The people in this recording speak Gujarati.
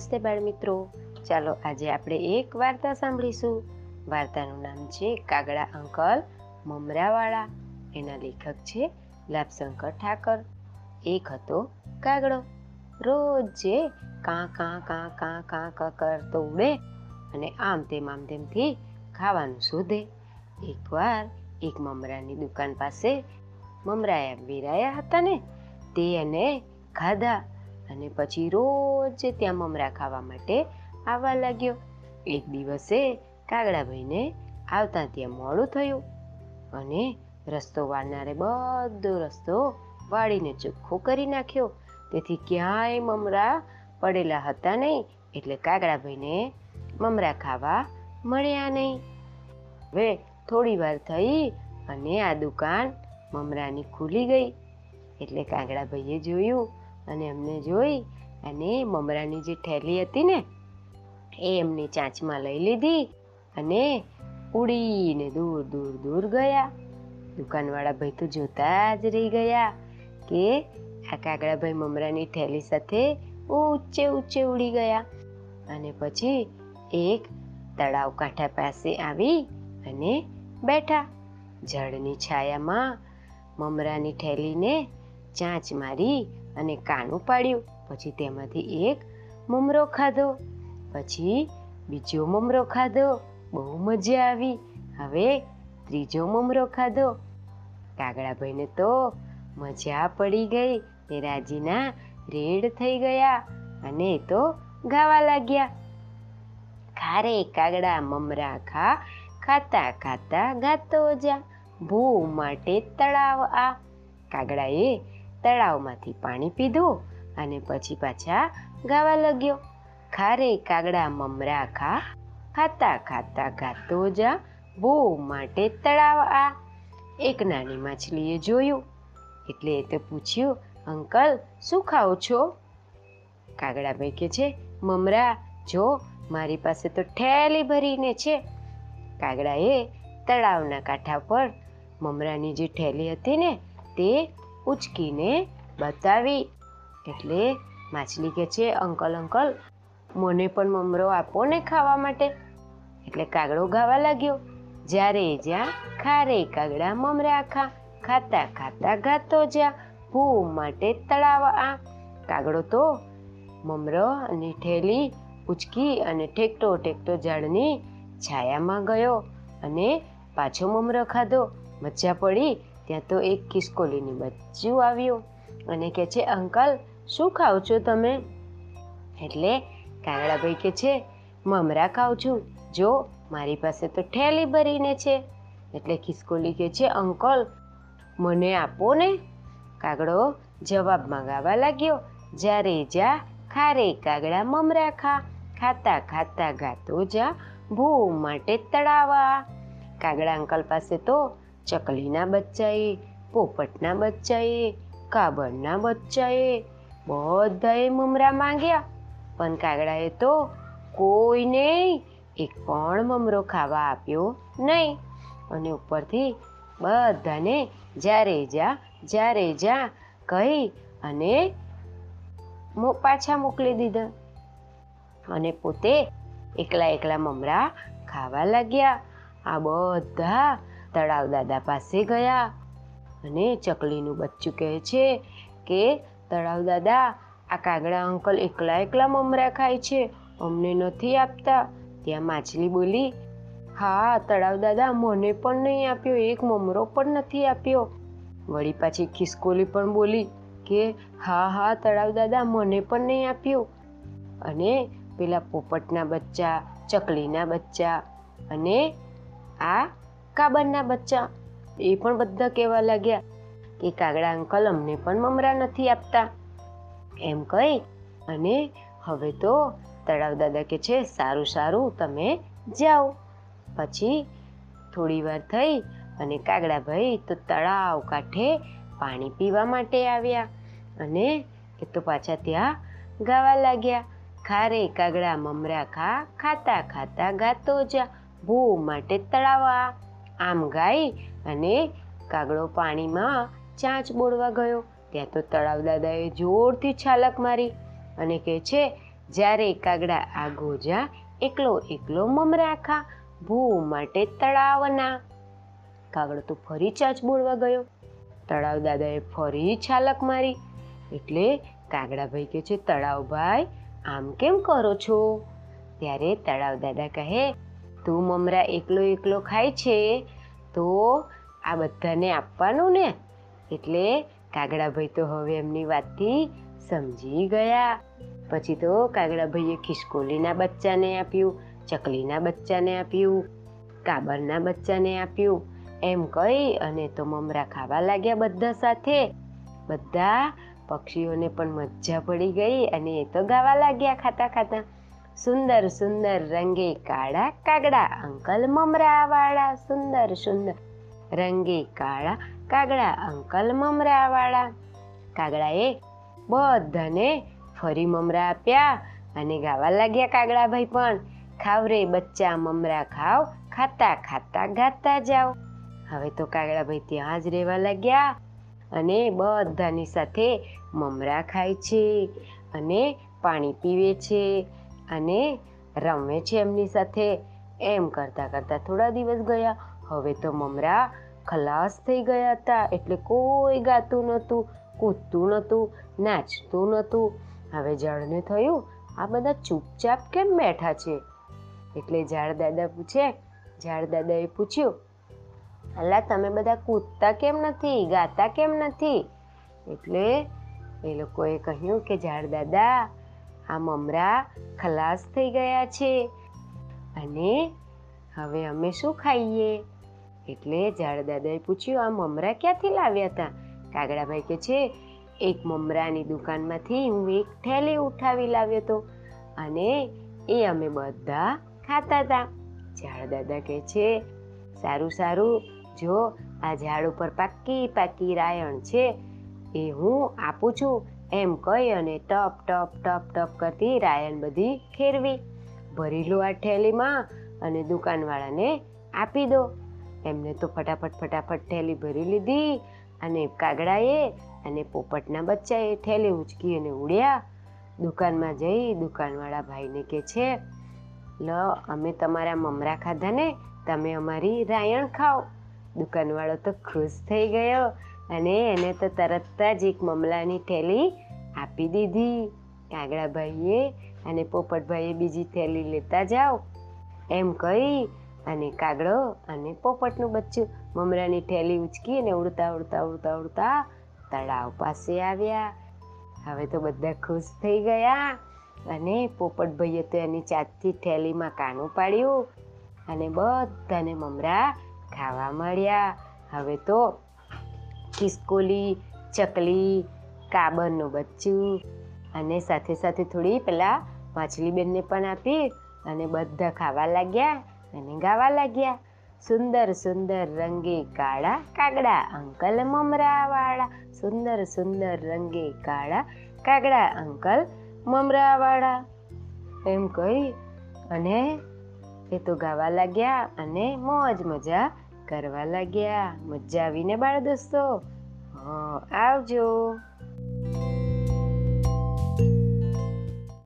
નમસ્તે બાળ મિત્રો ચાલો આજે આપણે એક વાર્તા સાંભળીશું. વાર્તાનું નામ છે કાગડા અંકલ મમરાવાળા. એના લેખક છે લાભશંકર ઠાકર. એક હતો કાગડો. રોજ જે કાં કાં કાં કાં કાં કાં કરતો ઉડે અને આમ તેમ આમ તેમથી ખાવાનું શોધે. એકવાર એક મમરાની દુકાન પાસે મમરાયા વેરાયા હતા ને, તે એને ખાધા. અને પછી રોજ ત્યાં મમરા ખાવા માટે આવવા લાગ્યો. એક દિવસે કાગડાભાઈને આવતા ત્યાં મોડું થયું અને રસ્તો વાળનારે બધો રસ્તો વાળીને ચોખ્ખો કરી નાખ્યો. તેથી ક્યાંય મમરા પડેલા હતા નહીં, એટલે કાગડાભાઈને મમરા ખાવા મળ્યા નહીં. હવે થોડી વાર થઈ અને આ દુકાન મમરાની ખુલી ગઈ. એટલે કાગડાભાઈએ જોયું અને એમને જોઈ અને મમરાની જે થેલી હતી ને, એ એમની ચાંચમાં લઈ લીધી અને ઉડીને દૂર દૂર દૂર ગયા. દુકાનવાળા ભાઈ તો જોતા જ રહી ગયા કે આ કાગડાભાઈ મમરાની થેલી સાથે ઊંચે ઊંચે ઉડી ગયા. અને પછી એક તળાવ કાંઠા પાસે આવી અને બેઠા. ઝાડની છાયામાં મમરાની થેલીને ચાંચ મારી અને કાનું પાડ્યું. પછી તેમાંથી એક મમરો ખાધો. પછી બીજો મમરો ખાધો. બહુ મજા આવી. હવે ત્રીજો મમરો ખાધો. કાગડાભાઈને તો મજા પડી ગઈ. ને રાજીના રેડ થઈ ગયા અને એ તો ગાવા લાગ્યા. ખારે કાગડા મમરા ખા, ખાતા ખાતા ગાતો જા. ભૂ માટે તળાવ આ. કાગડાએ તળાવમાંથી પાણી પીધું અને પછી પાછા ગાવા લાગ્યો. ખારે કાગડા મમરા ખા, ખાતા ખાતા ગાતો જા, બહુ માટે તળાવ આ. એક નાની માછલીએ જોયું. એટલે એ તો પૂછ્યું, અંકલ, શું ખાઓ છો? કાગડાભાઈ કે છે, મમરા, જો, મારી પાસે તો ઠેલી ભરીને છે. કાગડાએ તળાવના કાંઠા પર મમરાની જે ઠેલી હતી ને, તે ઉચકીને બતાવી. એટલે માછલી કે છે, અંકલ અંકલ, મને પણ મમરો આપો ને ખાવા માટે. એટલે કાગડો ગાવા લાગ્યો. જ્યારે જ્યાં ખારે કાગડા મમરા ખા ખાતા ખાતા ગાતો જ્યાં ભૂ માટે તળાવ આ. કાગડો તો મમરો અને ઠેલી ઉચકી અને ઠેકતો ઠેકતો ઝાડની છાયામાં ગયો અને પાછો મમરો ખાધો. મજા પડી ત્યાં તો એક ખિસકોલીની બચ્ચું આવ્યું અને કે છે, અંકલ, શું ખાઓ છો તમે? એટલે કાગડાભાઈ કે છે, મમરા ખાઉં છું. જો, મારી પાસે તો ઠેલી ભરીને છે. એટલે ખિસકોલી કે છે, અંકલ, મને આપો ને. કાગડો જવાબ ગાવા લાગ્યો, જ્યારે જા, ખારે કાગડા મમરા ખા. ખાતા ખાતા ગાતો જા, ભૂ માટે તળાવા. કાગડા અંકલ પાસે તો ચકલીના બચ્ચાએ, પોપટના બચ્ચાએ કાબરના બચ્ચાએ બધાએ મમરા માંગ્યા. પણ કાગડાએ તો કોઈને એક પણ મમરો ખાવા આપ્યો નહીં. અને ઉપરથી બધાને જ્યારે જા જ્યારે જા કહી અને પાછા મોકલી દીધા. અને પોતે એકલા એકલા મમરા ખાવા લાગ્યા. આ બધા તળાવ દાદા પાસે ગયા અને ચકલીનું બચ્ચું કહે છે કે, તળાવ દાદા, આ કાગડા અંકલ એકલા એકલા મમરા ખાય છે. અમને નથી આપતા. ત્યાં માછલી બોલી, હા, તળાવ દાદા, મને પણ નહીં આપ્યો, એક મમરો પણ નથી આપ્યો. વળી પાછી ખિસકોલી પણ બોલી કે, હા હા, તળાવ દાદા, મને પણ નહીં આપ્યું. અને પેલા પોપટના બચ્ચા, ચકલીના બચ્ચા અને આ કાબરના બચ્ચા. એ પણ બધા કહેવા લાગ્યા કે કાગડા અંકલ અમને પણ મમરા નથી આપતા. એમ કહી અને હવે તો તળાવ દાદા કે છે, સારું સારું, તમે જાઓ. પછી થોડી વાર થઈ અને કાગડાભાઈ તો તળાવ કાંઠે પાણી પીવા માટે આવ્યા અને એ તો પાછા ત્યાં ગાવા લાગ્યા. ખારે કાગડા, મમરા ખા, ખાતા ખાતા ગાતો જા, ભૂ માટે તળાવા આમ ગાઈ અને કાગડો પાણીમાં ચાંચ બોળવા ગયો. ત્યાં તો તળાવ દાદાએ જોરથી છાલક મારી અને કહે છે, જ્યારે કાગડા આ ગોજા એકલો એકલો મમરાખા ભૂ માટે તળાવના. કાગડો તો ફરી ચાંચ બોળવા ગયો. તળાવ દાદાએ ફરી છાલક મારી. એટલે કાગડાભાઈ કહે છે તળાવભાઈ આમ કેમ કરો છો? ત્યારે તળાવ દાદા કહે તું મમરા એકલો એકલો ખાય છે, તો આ બધાને આપવાનું ને. એટલે કાગડાભાઈ તો હવે એમની વાતથી સમજી ગયા. પછી તો કાગડાભાઈએ ખિસકોલીના બચ્ચાને આપ્યું, ચકલીના બચ્ચાને આપ્યું, કાબરના બચ્ચાને આપ્યું. એમ કહી અને તો મમરા ખાવા લાગ્યા બધા સાથે. બધા પક્ષીઓને પણ મજા પડી ગઈ અને એ તો ગાવા લાગ્યા ખાતા ખાતા. સુંદર સુંદર રંગે કાળા કાગડા, અંકલ મમરા વાળા સુંદર સુંદર રંગે કાળા કાગડા, અંકલ મમરા વાળા કાગડાએ બધાને ફરી મમરા આપ્યા અને ગાવા લાગ્યા કાગડાભાઈ પણ, ખાવ રે બચ્ચા, મમરા ખાવ, ખાતા ખાતા ગાતા જાઓ. હવે તો કાગડાભાઈ ત્યાં જ રહેવા લાગ્યા અને બધાની સાથે મમરા ખાય છે અને પાણી પીવે છે. અને રમે છે એમની સાથે. એમ કરતાં કરતાં થોડા દિવસ ગયા. હવે તો મમરા ખલાસ થઈ ગયા હતા. એટલે કોઈ ગાતું નહોતું, કૂદતું નહોતું, નાચતું નહોતું. હવે જળને થયું, આ બધા ચૂપચાપ કેમ બેઠા છે? એટલે ઝાડ દાદા પૂછે ઝાડ દાદાએ પૂછ્યું, અલા, તમે બધા કૂદતા કેમ નથી? ગાતા કેમ નથી? એટલે એ લોકોએ કહ્યું કે ઝાડ દાદા આ મમરા ખલાસ થઈ ગયા છે. અને હવે અમે શું ખાઈએ? એટલે ઝાડ દાદાએ પૂછ્યું આ મમરા ક્યાંથી લાવ્યા હતા કાગડાભાઈ કે છે, એક મમરાની દુકાનમાંથી હું એક થેલી ઉઠાવી લાવ્યો હતો અને એ અમે બધા ખાતા હતા ઝાડ દાદા કહે છે, સારું સારું. જો આ ઝાડ ઉપર પાકી પાકી રાયણ છે, એ હું આપું છું. એમ કહી અને ટપ ટપ ટપ ટપ કરતી રાયણ બધી ખેરવી ભરી લો આ થેલીમાં અને દુકાનવાળાને આપી દો. એમને તો ફટાફટ ફટાફટ થેલી ભરી લીધી અને કાગડાએ અને પોપટના બચ્ચાએ થેલી ઉચકી અને ઉડ્યા. દુકાનમાં જઈ દુકાનવાળા ભાઈને કે છે, લ, અમે તમારા મમરા ખાધા ને તમે અમારી રાયણ ખાઓ. દુકાનવાળો તો ખુશ થઈ ગયો. અને એને તો તરત જ એક મમલાની થેલી આપી દીધી. કાગડાભાઈએ અને પોપટભાઈએ બીજી થેલી લેતા જાઓ. એમ કહી અને કાગડો અને પોપટનું બચ્ચું મમરાની થેલી ઉચકી અને ઉડતા ઉડતા ઉડતા ઉડતા તળાવ પાસે આવ્યા. હવે તો બધા ખુશ થઈ ગયા અને પોપટભાઈએ તો એની ચાતથી થેલીમાં કાનું પાડ્યું અને બધાને મમરા ખાવા મળ્યા. હવે તો ખિસકોલી ચકલી, કાબરનું બચ્ચું અને સાથે સાથે થોડી પેલા માછલી બેનને પણ આપી અને બધા ખાવા લાગ્યા અને ગાવા લાગ્યા. સુંદર સુંદર રંગે કાળા કાગડા, અંકલ મમરા વાળા સુંદર સુંદર રંગે કાળા કાગડા, અંકલ મમરા વાળા એમ કહી અને એ તો ગાવા લાગ્યા અને મોજ મજા કરવા લાગ્યા. મજા આવીને બાળ દોસ્તો. આવજો